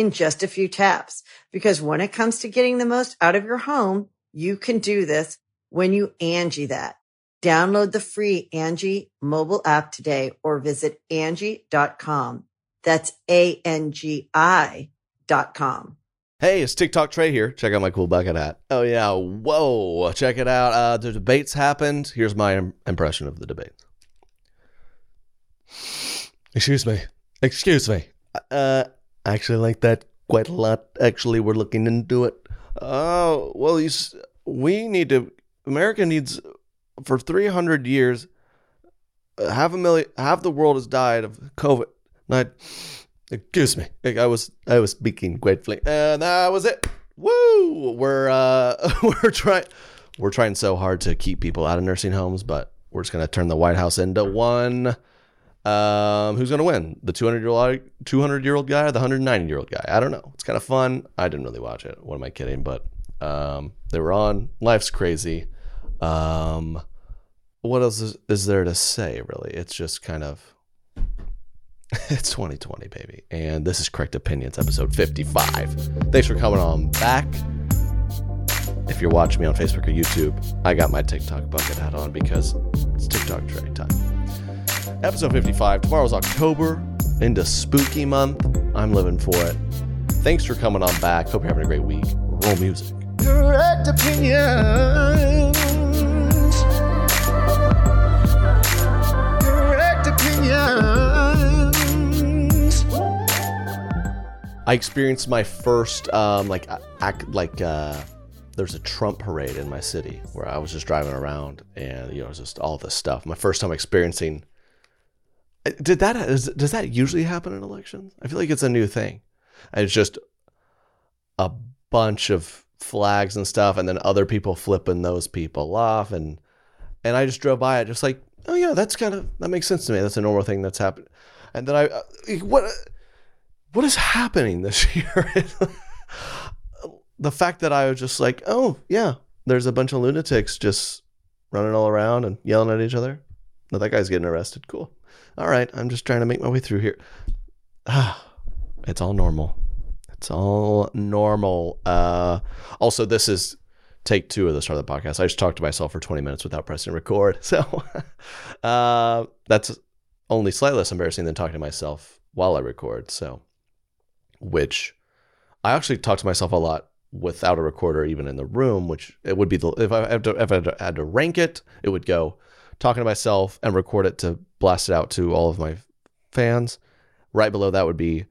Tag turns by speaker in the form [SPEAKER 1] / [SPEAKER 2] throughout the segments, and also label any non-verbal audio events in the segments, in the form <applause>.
[SPEAKER 1] in just a few taps. Because when it comes to getting the most out of your home, you can do this when you Angie that. Download the free Angie mobile app today or visit Angie.com. That's A-N-G-I dot com.
[SPEAKER 2] Hey, it's TikTok Trey here. Check out my cool bucket hat. Oh yeah, whoa! Check it out. Uh, the debates happened. Here's my Im- impression of the debates. Excuse me. Excuse me. Uh, I actually like that quite a lot. Actually, we're looking into it. Oh well, you, s- we need to. America needs for 300 years. uh, Half a million, half the world has died of COVID. Not, excuse me. I was, I was speaking gratefully, and that was it. Woo! We're, uh, <laughs> we're trying, we're trying so hard to keep people out of nursing homes, but we're just gonna turn the White House into one. Um, who's gonna win? The 200 year old 200 year old guy or the 190 year old guy? I don't know. It's kind of fun. I didn't really watch it. What am I kidding? But um, they were on. Life's crazy. Um, what else is, is there to say? Really, it's just kind of. <laughs> It's 2020, baby, and this is Correct Opinions, episode 55. Thanks for coming on back. If you're watching me on Facebook or YouTube, I got my TikTok bucket hat on because it's TikTok Trey time. Episode 55. Tomorrow's October into spooky month. I'm living for it. Thanks for coming on back. Hope you're having a great week. Roll music. Correct opinions. Correct opinions. I experienced my first um, like act like uh, there's a Trump parade in my city where I was just driving around and you know it was just all this stuff. My first time experiencing did that is, does that usually happen in elections? I feel like it's a new thing. It's just a bunch of flags and stuff, and then other people flipping those people off, and and I just drove by it, just like, oh yeah, that's kind of that makes sense to me. That's a normal thing that's happened. And then I, uh, what what is happening <laughs> this year? the fact that I was just like, oh yeah, there's a bunch of lunatics just running all around and yelling at each other. No, that guy's getting arrested. Cool. All right, I'm just trying to make my way through here. Ah, it's all normal. It's all normal. Uh, also, this is take two of the start of the podcast. I just talked to myself for 20 minutes without pressing record. <laughs> So uh, that's only slightly less embarrassing than talking to myself while I record. So, which I actually talk to myself a lot without a recorder, even in the room, which it would be the, if I had to, if I had to rank it, it would go talking to myself and record it to blast it out to all of my fans. Right below that would be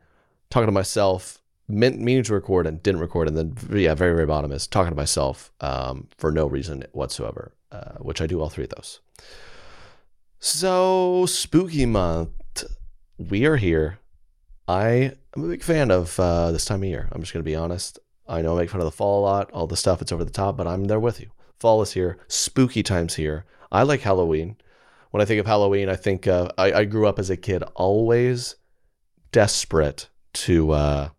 [SPEAKER 2] talking to myself, meant, meaning to record and didn't record, and then yeah, very very bottom is talking to myself um, for no reason whatsoever, uh, which I do all three of those. So spooky month, we are here. I am a big fan of uh, this time of year. I'm just gonna be honest. I know I make fun of the fall a lot, all the stuff it's over the top, but I'm there with you. Fall is here, spooky times here. I like Halloween. When I think of Halloween, I think uh, I, I grew up as a kid always desperate to uh,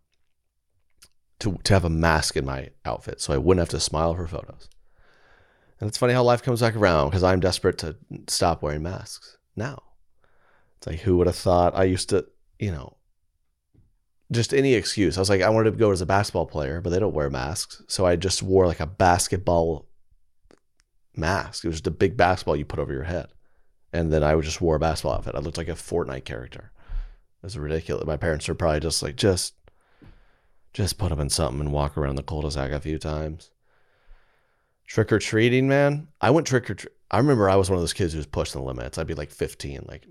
[SPEAKER 2] to to have a mask in my outfit, so I wouldn't have to smile for photos. And it's funny how life comes back around because I'm desperate to stop wearing masks now. It's like who would have thought I used to, you know, just any excuse. I was like, I wanted to go as a basketball player, but they don't wear masks, so I just wore like a basketball mask. It was just a big basketball you put over your head. And then I would just wore a basketball outfit. I looked like a Fortnite character. It was ridiculous. My parents were probably just like, just just put them in something and walk around the cul-de-sac a few times. Trick or treating, man. I went trick or treat. I remember I was one of those kids who was pushing the limits. I'd be like 15, like,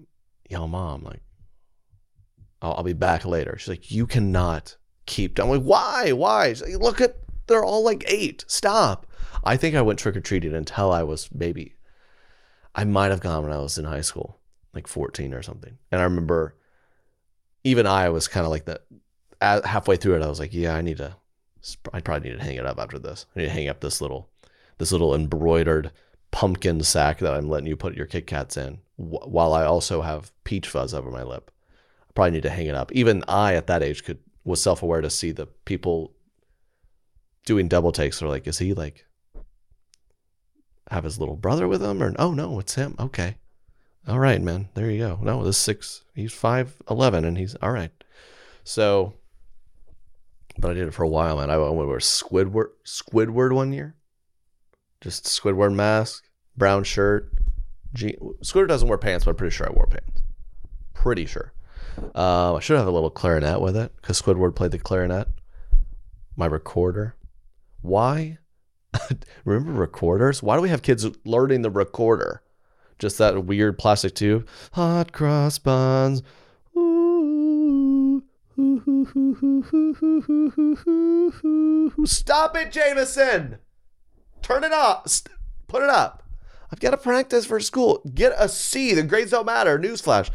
[SPEAKER 2] yo, mom, like, I'll, I'll be back later. She's like, you cannot keep. I'm like, why? Why? Like, Look at, they're all like eight. Stop. I think I went trick or treating until I was maybe, I might have gone when I was in high school, like 14 or something. And I remember even I was kind of like that. Halfway through it, I was like, yeah, I need to, I probably need to hang it up after this. I need to hang up this little, this little embroidered pumpkin sack that I'm letting you put your Kit Kats in, wh- while I also have peach fuzz over my lip. I probably need to hang it up. Even I, at that age, could was self aware to see the people doing double takes. They're like, is he like have his little brother with him, or oh no, it's him? Okay, all right, man. There you go. No, this six. He's five eleven, and he's all right. So, but I did it for a while, man. I went with Squidward, Squidward one year. Just Squidward mask, brown shirt. Jean- Squidward doesn't wear pants, but I'm pretty sure I wore pants. Pretty sure. Uh, I should have a little clarinet with it because Squidward played the clarinet. My recorder. Why? <laughs> Remember recorders? Why do we have kids learning the recorder? Just that weird plastic tube. Hot cross buns. <laughs> Stop it, Jameson! Turn it up. Put it up. I've got to practice for school. Get a C. The grades don't matter. Newsflash.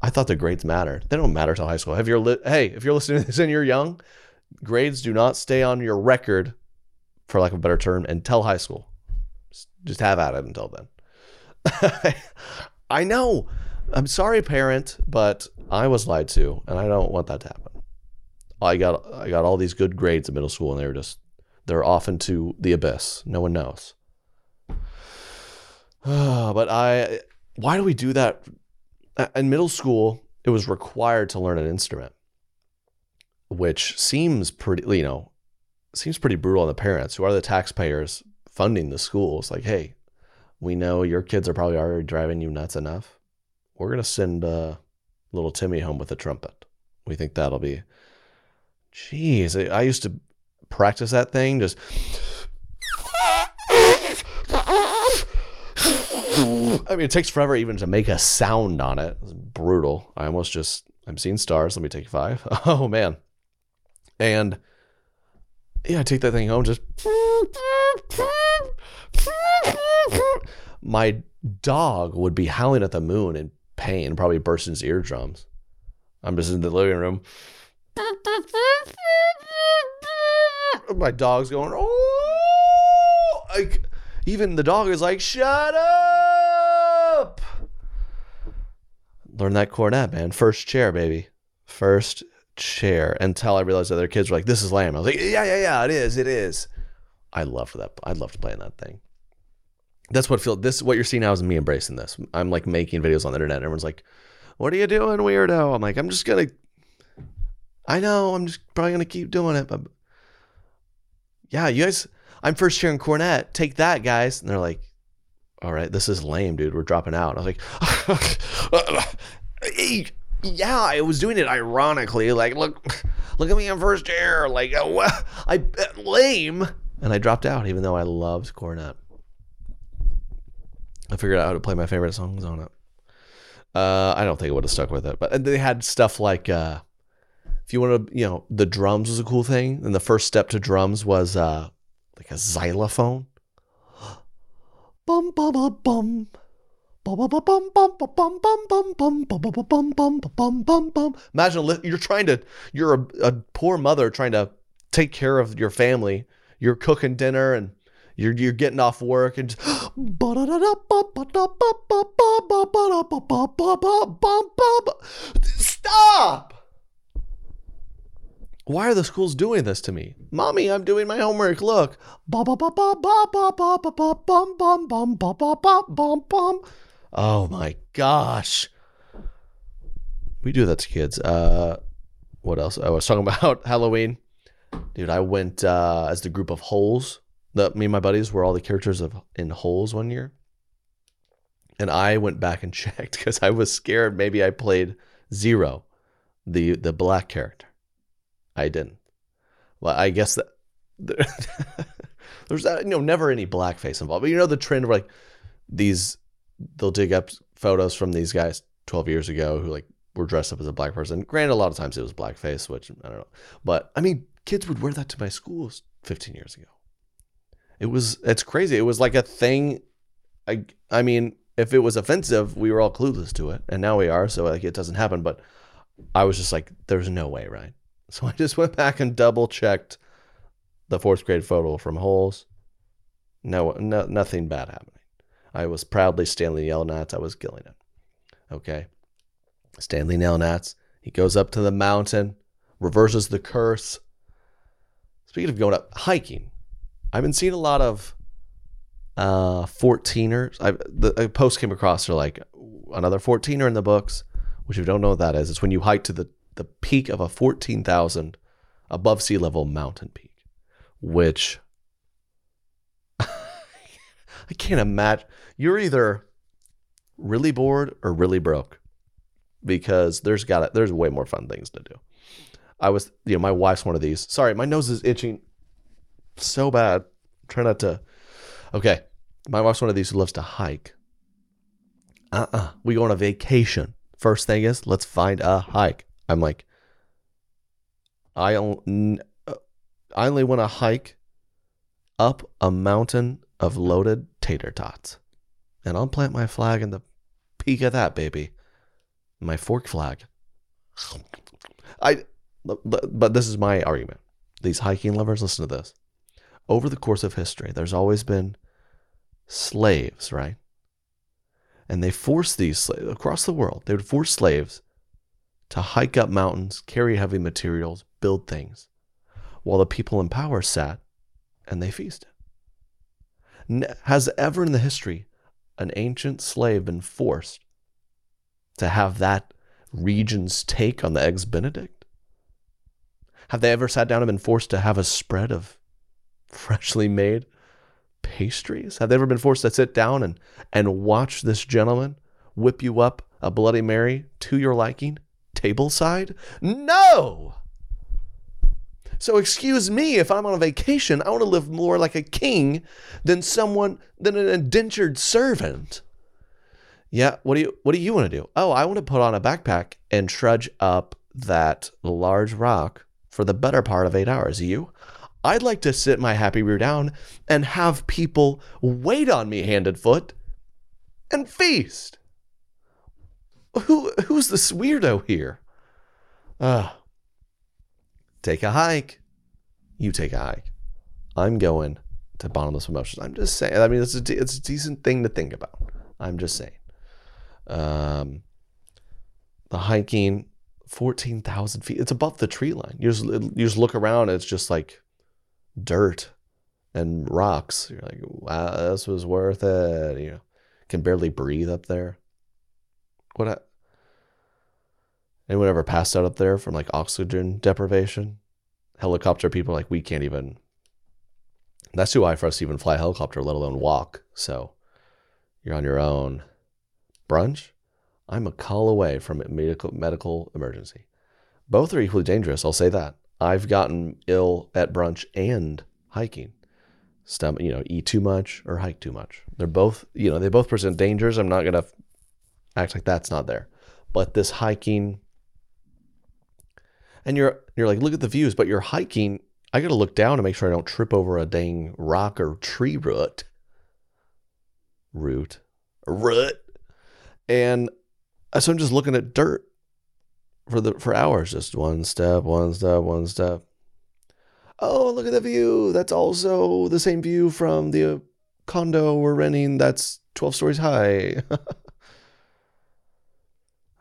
[SPEAKER 2] I thought the grades matter. They don't matter till high school. Have your li- hey, if you're listening to this and you're young, grades do not stay on your record, for lack of a better term, until high school. Just have at it until then. <laughs> I know. I'm sorry, parent, but I was lied to, and I don't want that to happen. I got I got all these good grades in middle school, and they were just they're off into the abyss. No one knows. <sighs> but I, why do we do that in middle school, it was required to learn an instrument, which seems pretty, you know, seems pretty brutal on the parents who are the taxpayers funding the schools. Like, hey, we know your kids are probably already driving you nuts enough. We're gonna send uh, little Timmy home with a trumpet. We think that'll be. Jeez, I used to practice that thing just I mean, it takes forever even to make a sound on it. It's brutal. I almost just, I'm seeing stars. Let me take five. <laughs> Oh, man. And yeah, I take that thing home, just. My dog would be howling at the moon in pain, probably burst his eardrums. I'm just in the living room. My dog's going, oh! Like, even the dog is like, shut up. Learn that cornet, man. First chair, baby. First chair. Until I realized other kids were like, this is lame. I was like, yeah, yeah, yeah, it is. It is. I loved that. I loved playing that thing. That's what feel this what you're seeing now is me embracing this. I'm like making videos on the internet. And everyone's like, what are you doing, weirdo? I'm like, I'm just gonna I know, I'm just probably gonna keep doing it, but yeah, you guys I'm first chair in cornet. Take that, guys. And they're like, all right, this is lame, dude. We're dropping out. I was like, <laughs> yeah, I was doing it ironically. Like, look, <laughs> look at me in first chair. Like, uh, I uh, lame. And I dropped out, even though I loved cornet. I figured out how to play my favorite songs on it. Uh, I don't think I would have stuck with it, but they had stuff like uh, if you want to, you know, the drums was a cool thing, and the first step to drums was uh, like a xylophone. <gasps> Bum bum bum bum. Imagine you're trying to, you're a, a poor mother trying to take care of your family. You're cooking dinner and you're you're getting off work and just, stop. Why are the schools doing this to me? Mommy, I'm doing my homework. Look. Oh my gosh. We do that to kids. Uh, what else? I was talking <laughs> about Halloween. Dude, I went uh, as the group of holes. The, me and my buddies were all the characters of in holes one year. And I went back and <laughs> checked because I was scared maybe I played Zero, the the black character. I didn't. Well, I guess that <laughs> There's uh, you know never any blackface involved. But you know the trend of like these they'll dig up photos from these guys 12 years ago who like were dressed up as a black person. Granted, a lot of times it was blackface, which I don't know. But I mean, kids would wear that to my schools 15 years ago. It was it's crazy. It was like a thing. I I mean, if it was offensive, we were all clueless to it, and now we are. So like it doesn't happen. But I was just like, there's no way, right? <laughs> So I just went back and double checked the fourth grade photo from Holes. No, no, nothing bad happening. I was proudly Stanley Yelnats. I was killing it. Okay. Stanley Yelnats. He goes up to the mountain, reverses the curse. Speaking of going up hiking, I've been seeing a lot of uh 14ers. I the a post came across are like another 14er in the books, which if you don't know what that is, it's when you hike to the the peak of a 14,000 above sea level mountain peak, which <laughs> I can't imagine. You're either really bored or really broke because there's got it. there's way more fun things to do. I was, you know, my wife's one of these. Sorry, my nose is itching so bad. Try not to. Okay, my wife's one of these who loves to hike. Uh uh-uh. uh we go on a vacation. First thing is, let's find a hike. I'm like, I only, I only want to hike up a mountain of loaded tater tots. And I'll plant my flag in the peak of that, baby. My fork flag. I, but this is my argument. These hiking lovers, listen to this over the course of history, there's always been slaves, right? And they forced these slaves across the world, they would force slaves to hike up mountains, carry heavy materials, build things, while the people in power sat and they feasted. Has ever in the history an ancient slave been forced to have that region's take on the eggs Benedict? Have they ever sat down and been forced to have a spread of freshly made pastries? Have they ever been forced to sit down and, and watch this gentleman whip you up a Bloody Mary to your liking, tableside? No! So excuse me if I'm on a vacation, I want to live more like a king than someone than an indentured servant. Yeah, what do you what do you want to do? Oh, I want to put on a backpack and trudge up that large rock for the better part of 8 hours. You? I'd like to sit my happy rear down and have people wait on me hand and foot and feast. Who who's this weirdo here? Uh, take a hike. You take a hike. I'm going to bottomless emotions. I'm just saying. I mean, it's a, it's a decent thing to think about. I'm just saying. Um, the hiking, fourteen thousand feet. It's above the tree line. You just you just look around. it's just like dirt and rocks. You're like, wow, this was worth it. You know, can barely breathe up there. What? I, anyone ever passed out up there from like oxygen deprivation? Helicopter people like we can't even. That's too high for us to even fly a helicopter, let alone walk. So you're on your own. Brunch? I'm a call away from a medical medical emergency. Both are equally dangerous. I'll say that. I've gotten ill at brunch and hiking. Stomach, you know, eat too much or hike too much. They're both, you know, they both present dangers. I'm not to act like that's not there. But this hiking and you're you're like, look at the views, but you're hiking, I got to look down to make sure I don't trip over a dang rock or tree root. Root. Root. And uh, so I'm just looking at dirt for the for hours, just one step, one step, one step. Oh, look at the view. That's also the same view from the uh, condo we're renting that's 12 stories high. <laughs>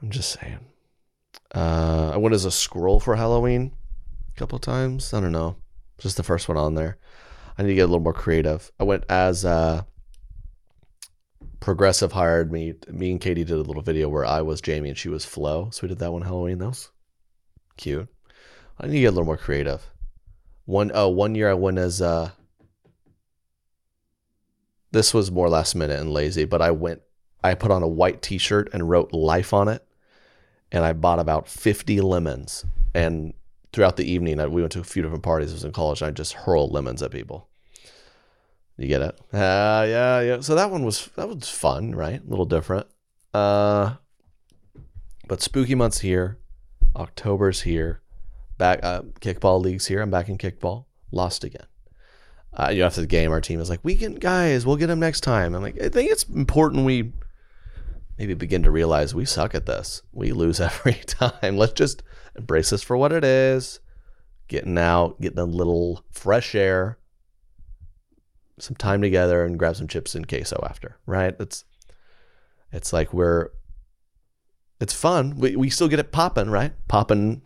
[SPEAKER 2] I'm just saying. Uh, I went as a squirrel for Halloween a couple times. I don't know. Just the first one on there. I need to get a little more creative. I went as uh, Progressive hired me. Me and Katie did a little video where I was Jamie and she was Flo. So we did that one Halloween. That was cute. I need to get a little more creative. One oh one year I went as uh this was more last minute and lazy, but I went I put on a white t-shirt and wrote life on it. And I bought about 50 lemons. And throughout the evening, I, we went to a few different parties. I was in college. And I just hurled lemons at people. You get it? Uh, yeah, yeah. So that one was that was fun, right? A little different. Uh, but spooky months here, October's here. Back uh, kickball leagues here. I'm back in kickball. Lost again. Uh, you know, after the game, our team is like, "We can, guys. We'll get him next time." I'm like, I think it's important we maybe begin to realize we suck at this. We lose <laughs> every time. Let's just embrace this for what it is. Getting out, getting a little fresh air, some time together, and grab some chips and queso after. Right? It's it's like we're it's fun. We we still get it popping, right? Popping,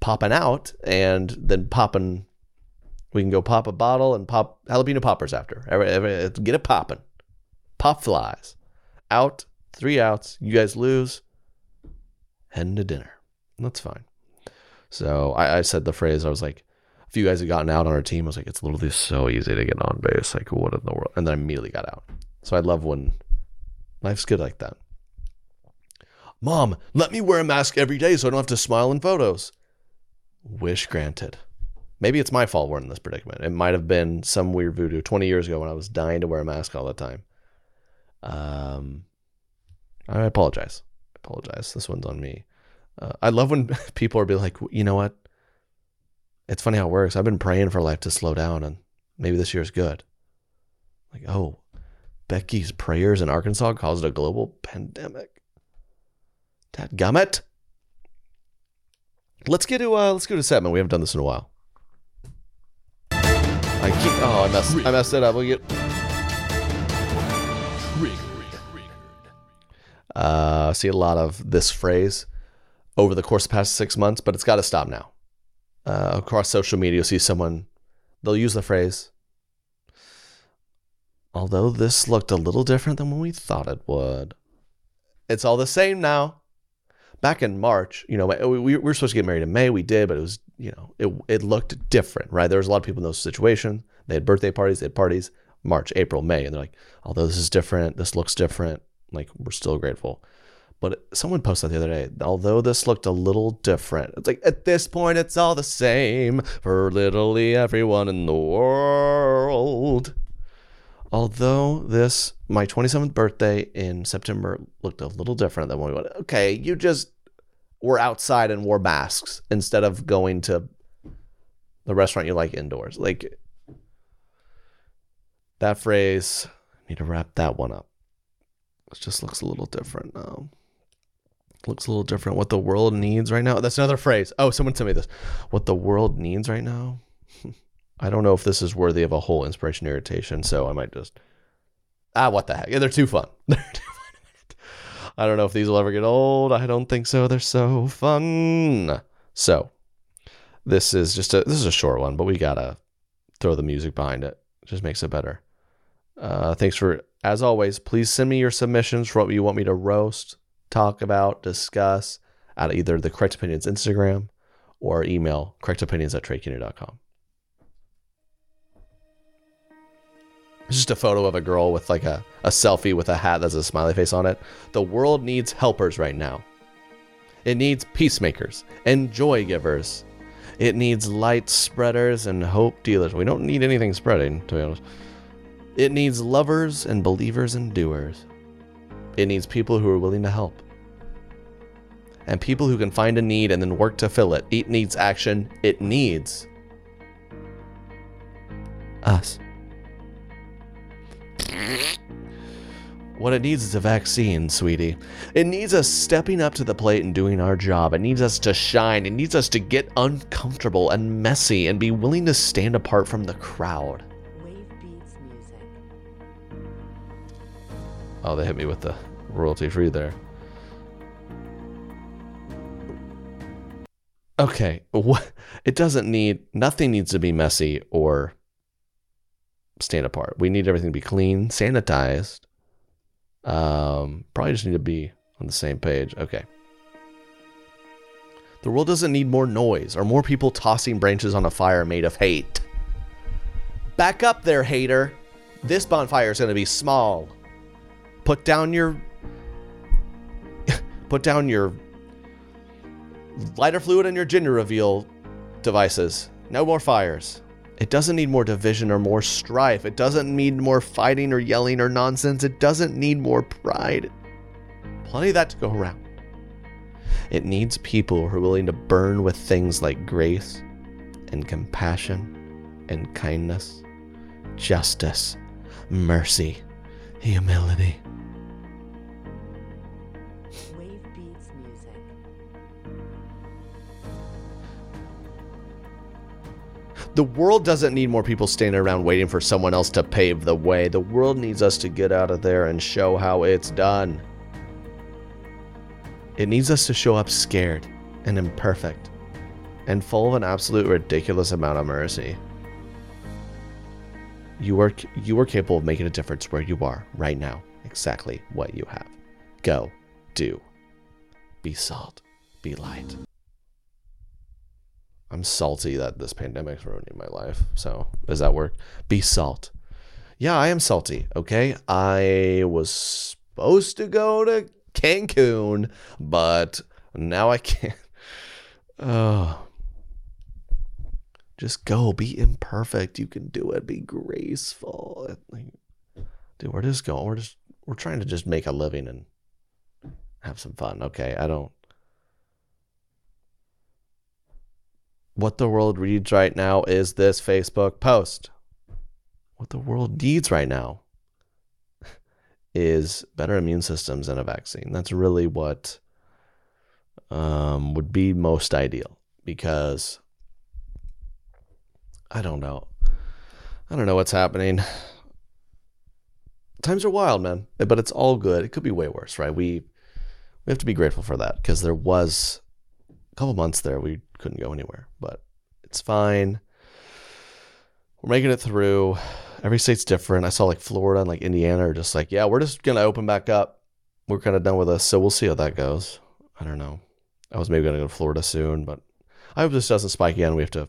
[SPEAKER 2] popping out, and then popping. We can go pop a bottle and pop jalapeno poppers after. Every, every, get it popping. Pop flies. Out, three outs. You guys lose. Heading to dinner. That's fine. So I, I said the phrase. I was like, a few guys had gotten out on our team. I was like, it's literally so easy to get on base. Like, what in the world? And then I immediately got out. So I love when life's good like that. Mom, let me wear a mask every day so I don't have to smile in photos. Wish granted. Maybe it's my fault we're in this predicament. It might have been some weird voodoo 20 years ago when I was dying to wear a mask all the time. Um, I apologize. I apologize. This one's on me. Uh, I love when <laughs> people are be like, you know what? It's funny how it works. I've been praying for life to slow down, and maybe this year's good. Like, oh, Becky's prayers in Arkansas caused a global pandemic. Dad gummit. Let's get to uh, let's go to segment. We haven't done this in a while. I keep oh I messed I messed it up. We get uh see a lot of this phrase over the course of the past six months, but it's got to stop now. Uh, across social media, you'll see someone they'll use the phrase. Although this looked a little different than when we thought it would, it's all the same now back in March, you know, we, we were supposed to get married in May. We did, but it was, you know, it, it looked different, right? There was a lot of people in those situations. They had birthday parties, they had parties March, April, May. And they're like, although this is different, this looks different, like we're still grateful. But someone posted the other day, although this looked a little different, it's like at this point, it's all the same for literally everyone in the world. Although this, my 27th birthday in September looked a little different than when we went. Okay, you just were outside and wore masks instead of going to the restaurant you like indoors. Like that phrase, I need to wrap that one up. It just looks a little different now. Looks a little different. What the world needs right now. That's another phrase. Oh, someone sent me this. What the world needs right now <laughs> I don't know if this is worthy of a whole inspiration irritation, so I might just ah, what the heck? Yeah, they're too fun. <laughs> They're too fun. I don't know if these will ever get old. I don't think so. They're so fun. So this is just a this is a short one, but we gotta throw the music behind it. it just makes it better. Uh, thanks for as always. Please send me your submissions for what you want me to roast, talk about, discuss at either the Correct Opinions Instagram or email correctopinions at treykennedy.com. It's just a photo of a girl with like a, a selfie with a hat that's a smiley face on it. The world needs helpers right now. It needs peacemakers and joy givers. It needs light spreaders and hope dealers. We don't need anything spreading, to be honest. It needs lovers and believers and doers. It needs people who are willing to help. And people who can find a need and then work to fill it. It needs action. It needs us. What it needs is a vaccine, sweetie. It needs us stepping up to the plate and doing our job. It needs us to shine. It needs us to get uncomfortable and messy and be willing to stand apart from the crowd. Oh, they hit me with the royalty free there. Okay, what it doesn't need nothing needs to be messy or stand apart. We need everything to be clean, sanitized. Um, probably just need to be on the same page. Okay. The world doesn't need more noise or more people tossing branches on a fire made of hate. Back up there, hater. This bonfire is going to be small. Put down your <laughs> put down your lighter fluid and your gender reveal devices. No more fires. It doesn't need more division or more strife. It doesn't need more fighting or yelling or nonsense. It doesn't need more pride. Plenty of that to go around. It needs people who are willing to burn with things like grace and compassion and kindness, justice, mercy, humility.
[SPEAKER 3] Wave Beats Music.
[SPEAKER 2] The world doesn't need more people standing around waiting for someone else to pave the way. The world needs us to get out of there and show how it's done. It needs us to show up scared and imperfect and full of an absolute ridiculous amount of mercy. You are you are capable of making a difference where you are right now, exactly what you have. Go, do. Be salt, be light. I'm salty that this pandemic's ruining my life. So, does that work? Be salt. Yeah, I am salty, okay? I was supposed to go to Cancun, but now I can't. <sighs> Oh. Just go. Be imperfect. You can do it. Be graceful. Like, dude, we're just going. We're just we're trying to just make a living and have some fun. Okay, I don't. What the world needs right now is this Facebook post. What the world needs right now <laughs> is better immune systems and a vaccine. That's really what um, would be most ideal because I don't know. I don't know what's happening. Times are wild, man, but it's all good. It could be way worse, right? We we have to be grateful for that because there was a couple months there we couldn't go anywhere, but it's fine. We're making it through every state's different. I saw like Florida and like Indiana are just like, yeah, we're just gonna open back up. We're kind of done with us, so we'll see how that goes. I don't know. I was maybe gonna go to Florida soon, but I hope this doesn't spike again. We have to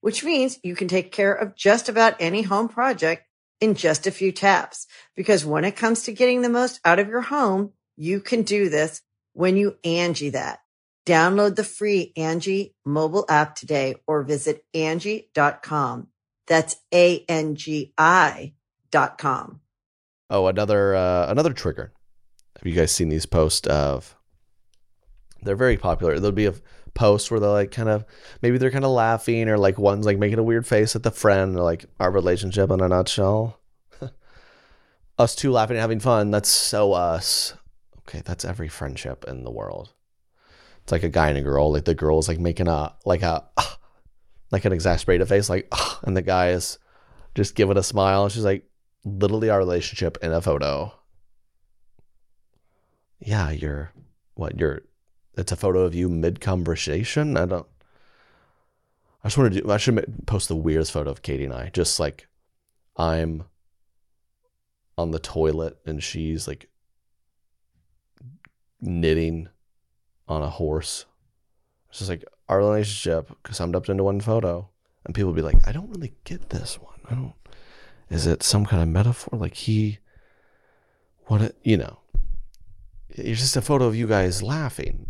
[SPEAKER 1] which means you can take care of just about any home project in just a few taps. Because when it comes to getting the most out of your home, you can do this when you Angie that. Download the free Angie mobile app today or visit Angie.com. That's A-N-G-I dot com.
[SPEAKER 2] Oh, another uh, another trigger. Have you guys seen these posts of? They're very popular. There'll be a post where they're like kind of maybe they're kind of laughing or like one's like making a weird face at the friend or like our relationship in a nutshell. <laughs> us two laughing and having fun. That's so us. Okay, that's every friendship in the world. It's like a guy and a girl. Like the girl is like making a like a <sighs> like an exasperated face, like <sighs> and the guy is just giving a smile. And she's like, literally our relationship in a photo. Yeah, you're what you're it's a photo of you mid conversation. I don't. I just want to do. I should post the weirdest photo of Katie and I. Just like I'm on the toilet and she's like knitting on a horse. It's just like our relationship summed up into one photo, and people be like, "I don't really get this one. I don't. Is it some kind of metaphor? Like he, what? It, you know." It's just a photo of you guys laughing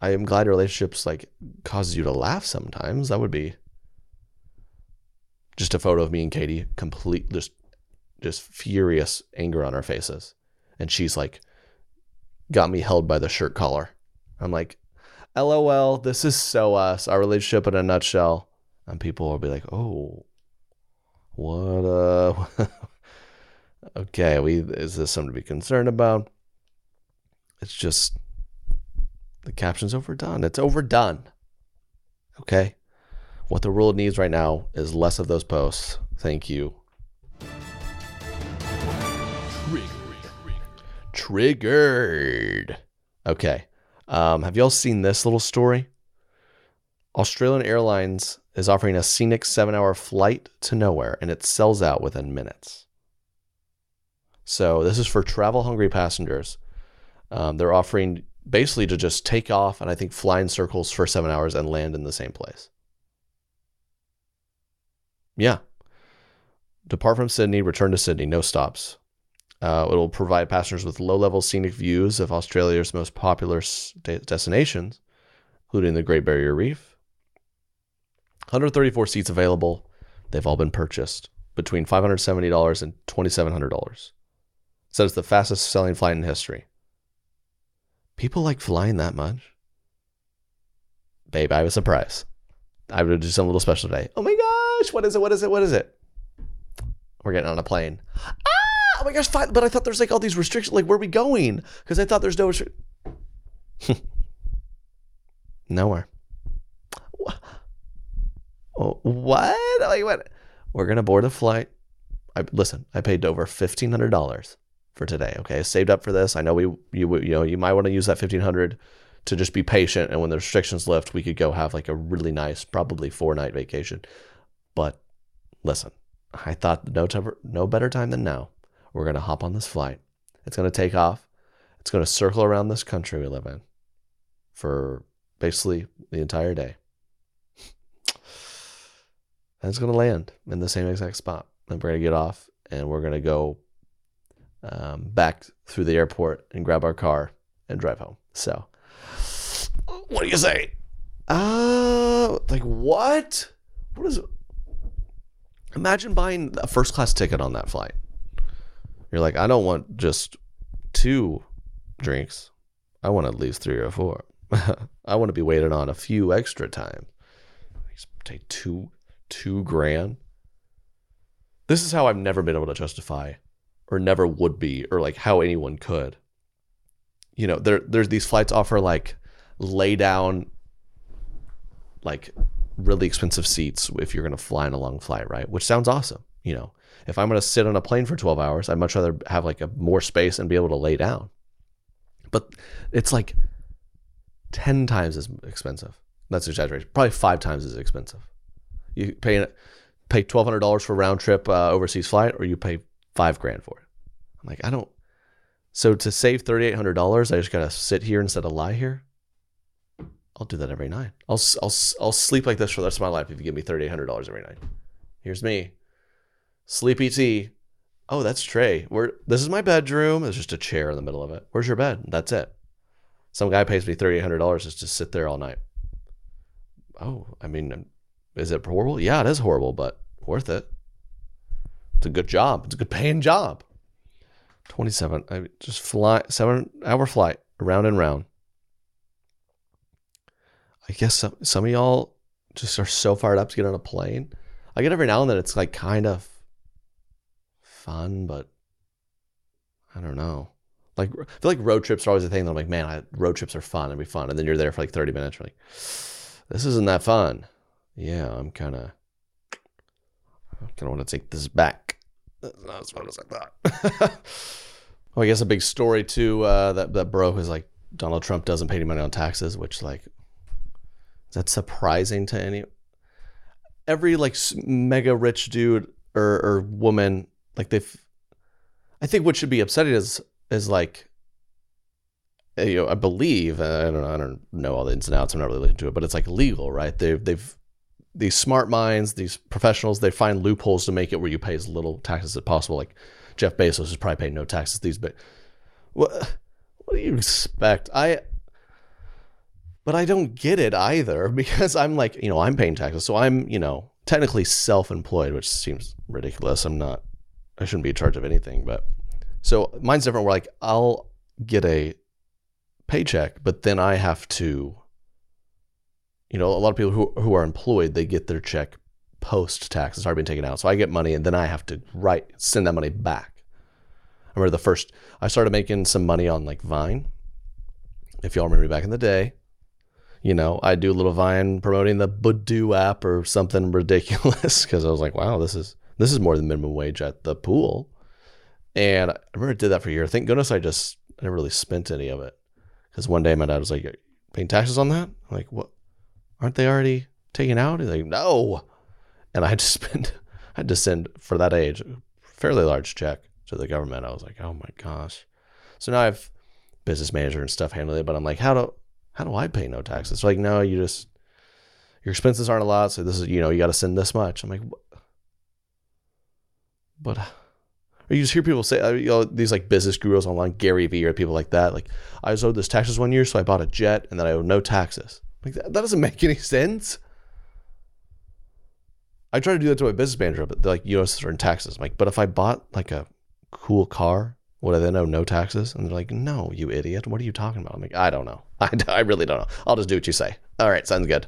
[SPEAKER 2] I am glad relationships like causes you to laugh sometimes. That would be just a photo of me and Katie, complete just just furious anger on our faces. And she's like got me held by the shirt collar. I'm like, LOL, this is so us, our relationship in a nutshell. And people will be like, oh, What uh <laughs> Okay, we is this something to be concerned about? It's just the caption's overdone. It's overdone. Okay? What the world needs right now is less of those posts. Thank you. Triggered. Triggered. Okay. Um, have y'all seen this little story? Australian Airlines is offering a scenic seven hour flight to nowhere and it sells out within minutes. So, this is for travel hungry passengers. Um, they're offering basically to just take off and I think fly in circles for seven hours and land in the same place. Yeah. Depart from Sydney, return to Sydney, no stops. Uh, it'll provide passengers with low level scenic views of Australia's most popular de- destinations, including the Great Barrier Reef. 134 seats available. They've all been purchased between $570 and $2,700. Said it's the fastest selling flight in history. People like flying that much. Babe, I have a surprise. I would do a little special today. Oh my gosh, what is it? What is it? What is it? We're getting on a plane. Ah! Oh my gosh, fine. But I thought there's like all these restrictions. Like, where are we going? Because I thought there's no restriction. <laughs> Nowhere. Oh, what? Like, what? We're gonna board a flight. I listen. I paid over fifteen hundred dollars for today. Okay, saved up for this. I know we you you know you might want to use that fifteen hundred to just be patient, and when the restrictions lift, we could go have like a really nice, probably four night vacation. But listen, I thought no time, no better time than now. We're gonna hop on this flight. It's gonna take off. It's gonna circle around this country we live in for basically the entire day. And it's gonna land in the same exact spot. And we're gonna get off, and we're gonna go um, back through the airport and grab our car and drive home. So, what do you say? Uh, like what? What is it? Imagine buying a first class ticket on that flight. You're like, I don't want just two drinks. I want at least three or four. <laughs> I want to be waited on a few extra times. Take two, two grand. This is how I've never been able to justify, or never would be, or like how anyone could. You know, there there's these flights offer like lay down, like really expensive seats if you're going to fly in a long flight, right? Which sounds awesome. You know, if I'm going to sit on a plane for 12 hours, I'd much rather have like a more space and be able to lay down. But it's like 10 times as expensive. That's exaggeration. Probably five times as expensive. You pay pay twelve hundred dollars for a round trip uh, overseas flight, or you pay five grand for it. I'm like, I don't. So to save thirty eight hundred dollars, I just gotta sit here instead of lie here. I'll do that every night. I'll I'll I'll sleep like this for the rest of my life if you give me thirty eight hundred dollars every night. Here's me, sleepy T. Oh, that's Trey. Where this is my bedroom. There's just a chair in the middle of it. Where's your bed? That's it. Some guy pays me thirty eight hundred dollars just to sit there all night. Oh, I mean, is it horrible? Yeah, it is horrible, but worth it. A good job. It's a good paying job. Twenty seven. I just fly seven hour flight around and round. I guess some some of y'all just are so fired up to get on a plane. I get every now and then it's like kind of fun, but I don't know. Like I feel like road trips are always a thing. That I'm like, man, I, road trips are fun. It'd be fun, and then you're there for like 30 minutes. You're like, this isn't that fun. Yeah, I'm kind of, kind of want to take this back. Not as fun as I thought. <laughs> well, I guess a big story too uh, that that broke is like Donald Trump doesn't pay any money on taxes, which like is that surprising to any? Every like mega rich dude or or woman like they've. I think what should be upsetting is is like uh, you know, I believe I don't know I don't know all the ins and outs. I'm not really looking into it, but it's like legal, right? They've they've these smart minds, these professionals, they find loopholes to make it where you pay as little taxes as possible. Like Jeff Bezos is probably paying no taxes these, but what what do you expect? I but I don't get it either <laughs> because I'm like you know I'm paying taxes, so I'm you know technically self-employed, which seems ridiculous. I'm not. I shouldn't be in charge of anything, but so mine's different. Where like I'll get a paycheck, but then I have to, you know, a lot of people who who are employed, they get their check post tax. It's already been taken out. So I get money and then I have to write send that money back. I remember the first I started making some money on like Vine. If y'all remember back in the day, you know, I do a little Vine promoting the Badoo app or something <laughs> ridiculous because I was like, wow, this is this is more than minimum wage at the pool. And I remember I did that for a year. Thank goodness I just I never really spent any of it. Because one day my dad was like, paying taxes on that? I'm like, what? Aren't they already taken out? He's like, no. And I had to <laughs> spend, I had to send for that age, a fairly large check to the government. I was like, oh my gosh. So now I have business manager and stuff handling it, but I'm like, how do, how do I pay no taxes? Like, no, you just, your expenses aren't a lot. So this is, you know, you got to send this much. I'm like, but or you just hear people say, uh, you know, these like business gurus online, Gary Vee or people like that. Like, I was owed this taxes one year, so I bought a jet and then I owe no taxes. Like, that, that doesn't <laughs> make any sense. I try to do that to my business manager, but they're like, you owe certain taxes. I'm like, but if I bought like a cool car, would I then owe no taxes? And they're like, no, you idiot. What are you talking about? I'm like, I don't know. <laughs> I, I really don't know. I'll just do what you say. All right, sounds good.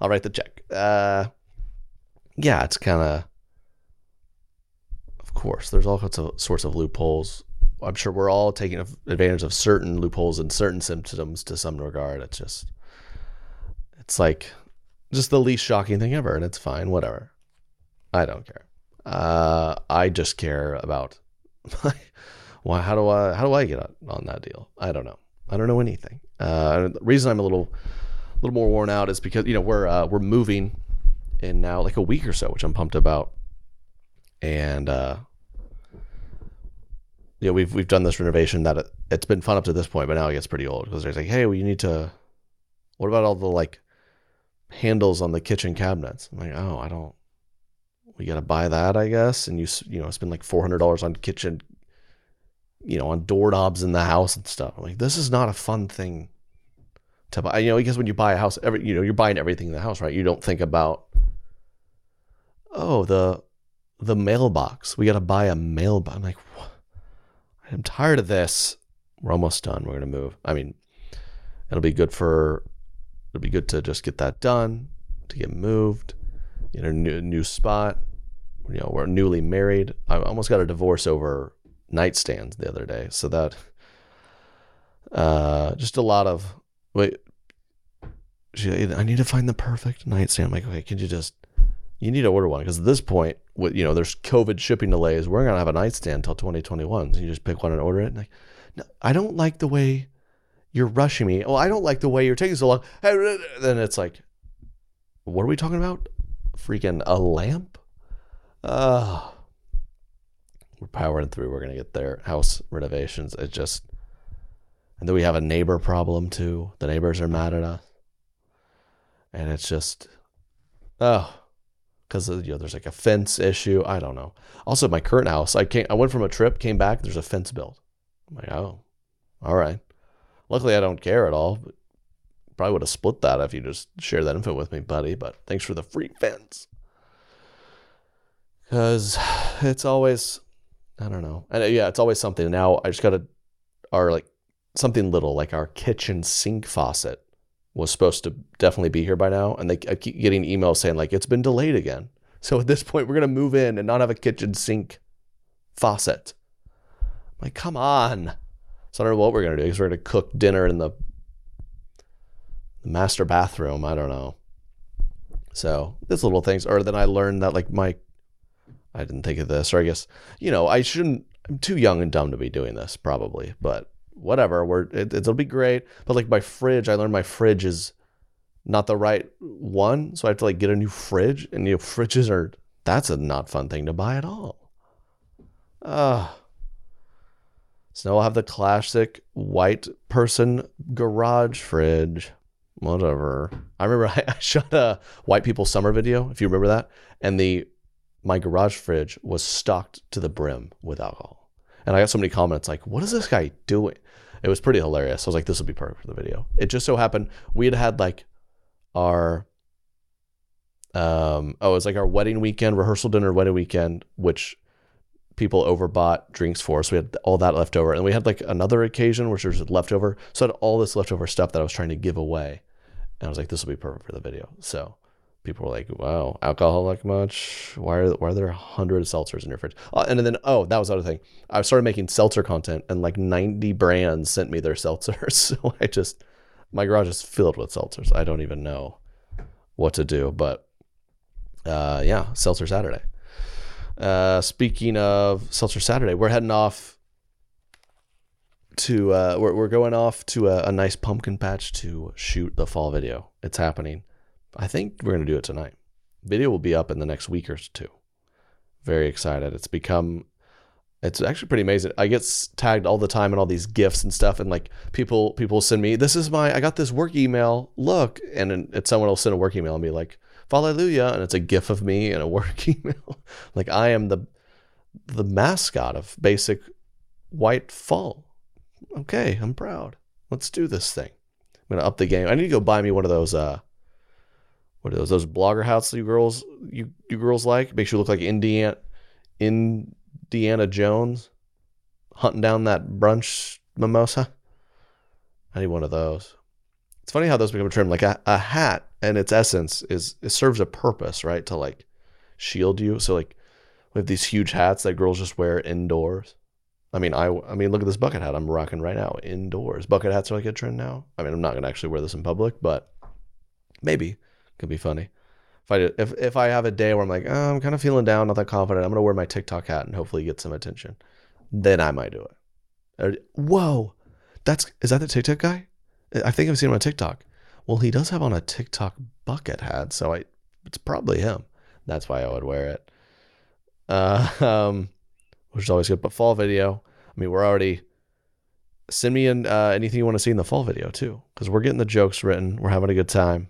[SPEAKER 2] I'll write the check. Uh, yeah, it's kind of of course, there's all sorts of sorts of loopholes. I'm sure we're all taking advantage of certain loopholes and certain symptoms to some regard. It's just, it's like, just the least shocking thing ever, and it's fine. Whatever. I don't care. Uh, I just care about <laughs> why. How do I? How do I get on, on that deal? I don't know. I don't know anything. Uh, the reason I'm a little, a little more worn out is because you know we're uh, we're moving in now like a week or so, which I'm pumped about and uh, you know we've we've done this renovation that it, has been fun up to this point, but now it gets pretty old because they're like, hey, well, you need to. What about all the like handles on the kitchen cabinets? I'm like, oh, I don't. We got to buy that, I guess, and you you know spend like four hundred dollars on kitchen, you know, on doorknobs in the house and stuff. I'm like, this is not a fun thing to buy. You know, because when you buy a house, every you know you're buying everything in the house, right? You don't think about oh the the mailbox. We got to buy a mailbox. I'm like, what? I'm tired of this. We're almost done. We're to move. I mean, it'll be good for, it'll be good to just get that done, to get moved in a new, new spot. You know, we're newly married. I almost got a divorce over nightstands the other day. So that, uh, just a lot of, wait, I need to find the perfect nightstand. I'm like, okay, can you just, you need to order one because at this point, with you know, there's COVID shipping delays. We're gonna have a nightstand until 2021. So you just pick one and order it. And like, no, I don't like the way you're rushing me. Well, I don't like the way you're taking so long. <laughs> Then it's like, what are we talking about? Freaking a lamp? Uh, we're powering through. We're gonna get there. House renovations. It just, and then we have a neighbor problem too. The neighbors are mad at us, and it's just, oh because you know there's like a fence issue. I don't know. Also, my current house, I came, I went from a trip, came back. There's a fence built. I'm like, oh, all right. Luckily, I don't care at all. Probably would have split that if you just shared that info with me, buddy. But thanks for the free fence. Because it's always, I don't know. And uh, yeah, it's always something. Now I just got to, our like something little like our kitchen sink faucet was supposed to definitely be here by now, and they I keep getting emails saying like it's been delayed again. <laughs> So at this point, we're gonna move in and not have a kitchen sink faucet. I'm like, come on. So I don't know what we're gonna do because we're gonna cook dinner in the, master bathroom. I don't know. So these little things, or then I learned that like my, I didn't think of this, or I guess you know I shouldn't. I'm too young and dumb to be doing this probably, but whatever. We're it, it'll be great. But like my fridge, I learned my fridge is not the right one, so I have to like get a new fridge. And you know, fridges are that's a not fun thing to buy at all. Ah. Uh, so now I'll have the classic white person garage fridge. Whatever. I remember <laughs> I, shot a white people summer video, if you remember that, and the my garage fridge was stocked to the brim with alcohol. And I got so many comments like, "What is this guy doing?" It was pretty hilarious. I was like, this will be perfect for the video. It just so happened we had had like our um oh, it was like our wedding weekend, rehearsal dinner, wedding weekend, which people overbought drinks for. So we had all that left over. And we had like another occasion which was leftover. So I had all this leftover stuff that I was trying to give away. And I was like, this will be perfect for the video. So people were like, "Wow, alcohol like much? Why are why are there a hundred seltzers in your fridge?" Uh, and then oh, that was the other thing. I started making seltzer content, and like ninety brands sent me their <laughs> seltzers. So I just my garage is filled with seltzers. I don't even know what to do, but uh, yeah, seltzer Saturday. Uh, speaking of seltzer Saturday, we're heading off to uh, we're we're going off to a, a nice pumpkin patch to shoot the fall video. It's happening. I think we're gonna do it tonight. Video will be up in the next week or two. Very excited. It's become it's actually pretty amazing. I get tagged all the time in all these gifts and stuff, and like people people send me this is my I got this work email. Look, and it's someone will send a work email and be like, "Hallelujah," and it's a gif of me and a work email. like I am the the mascot of basic white fall. Okay, I'm proud. Let's do this thing. I'm gonna up the game. I need to go buy me one of those. Uh, what are those? Those blogger hats you girls you you girls like makes you look like Indiana Indiana Jones hunting down that brunch mimosa. I need one of those. It's funny how those become a term. Like a, a hat, and its essence is it serves a purpose, right? To like shield you. So like we have these huge hats that girls just wear indoors. I mean, I I mean, look at this bucket hat I'm rocking right now indoors. Bucket hats are like a trend now. I mean, I'm not gonna actually wear this in public, but maybe could be funny. If I if if I have a day where I'm like, oh, I'm kind of feeling down, not that confident, I'm gonna wear my TikTok hat and hopefully get some attention. Then I might do it. Whoa, that's is that the TikTok guy? I think I've seen him on TikTok. Well, he does have on a TikTok bucket hat, so I it's probably him. That's why I would wear it. Uh, <laughs> um, which is always good. But fall video, I mean, we're already send me in uh, anything you want to see in the fall video too, because we're getting the jokes written. We're having a good time.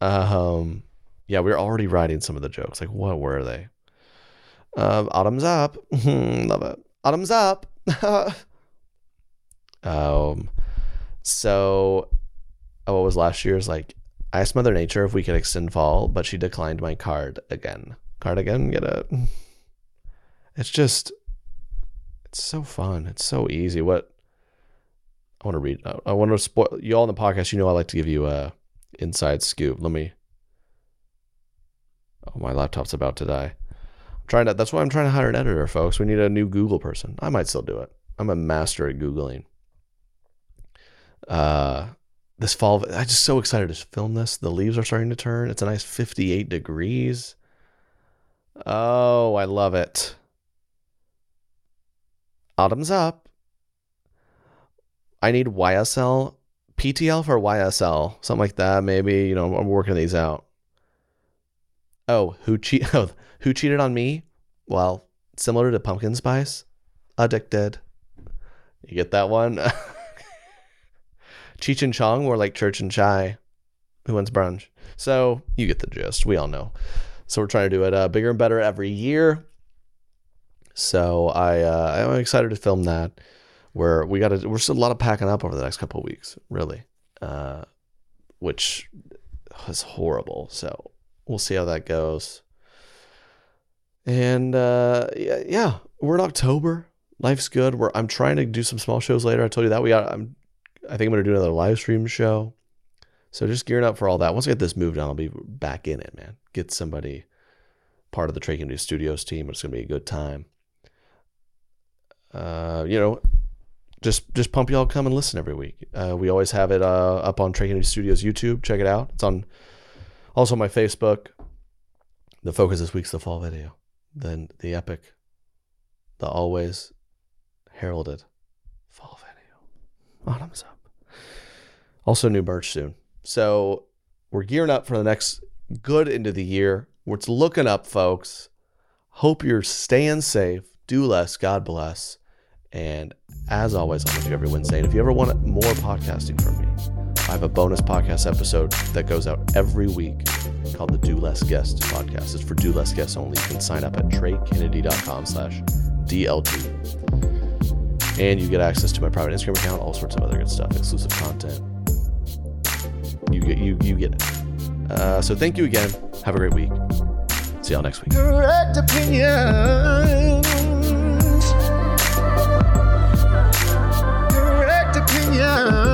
[SPEAKER 2] Um, yeah, we're already writing some of the jokes. Like, what were they? Um, autumn's up. <laughs> Love it. Autumn's up. <laughs> um, so, oh, what was last year's? Like, I asked Mother Nature if we could extend fall, but she declined my card again. Card again? Get it? <sighs> It's just, it's so fun. It's so easy. What I want to read. I, want to spoil you all in the podcast. You know, I like to give you a inside scoop. Let me. Oh, my laptop's about to die. I'm trying to. That's why I'm trying to hire an editor, folks. We need a new Google person. I might still do it. I'm a master at googling. Uh, this fall, I'm just so excited to film this. The leaves are starting to turn. It's a nice 58 degrees. Oh, I love it. Autumn's up. I need YSL, PTL for YSL, something like that. Maybe you know I'm working these out. Oh, who cheat? <laughs> Oh, who cheated on me? Well, similar to pumpkin spice, addicted. You get that one? <laughs> Cheech and Chong were like Church and Chai. Who wins brunch? So you get the gist. We all know. So we're trying to do it uh, bigger and better every year. So I uh, I'm excited to film that. Where we got to we're still a lot of packing up over the next couple weeks, really, uh, which is horrible. So we'll see how that goes. And uh, yeah, yeah, we're in October. Life's good. We're I'm trying to do some small shows later. I told you that we got. I'm I think I'm gonna do another live stream show. So just gearing up for all that. Once I get this moved on, I'll be back in it, man. Get somebody part of the Trey Studios team. It's gonna be a good time. Uh, you know, just just pump y'all come and listen every week. Uh, we always have it uh, up on Trey Studios YouTube. Check it out. It's on also my Facebook. The focus this week's the fall video. Then the epic, the always heralded fall video. Autumn's up. Also new merch soon. So we're gearing up for the next good end of the year. It's looking up, folks. Hope you're staying safe. Do less. God bless. And as always, I'm with you every Wednesday. And if you ever want more podcasting from me, I have a bonus podcast episode that goes out every week called the Do Less Guest podcast. It's for Do Less Guests only. You can sign up at treykennedy.com slash DLT. And you get access to my private Instagram account, all sorts of other good stuff, exclusive content. You get you you get it. Uh, so thank you again. Have a great week. See y'all next week.
[SPEAKER 4] Correct opinions. Correct.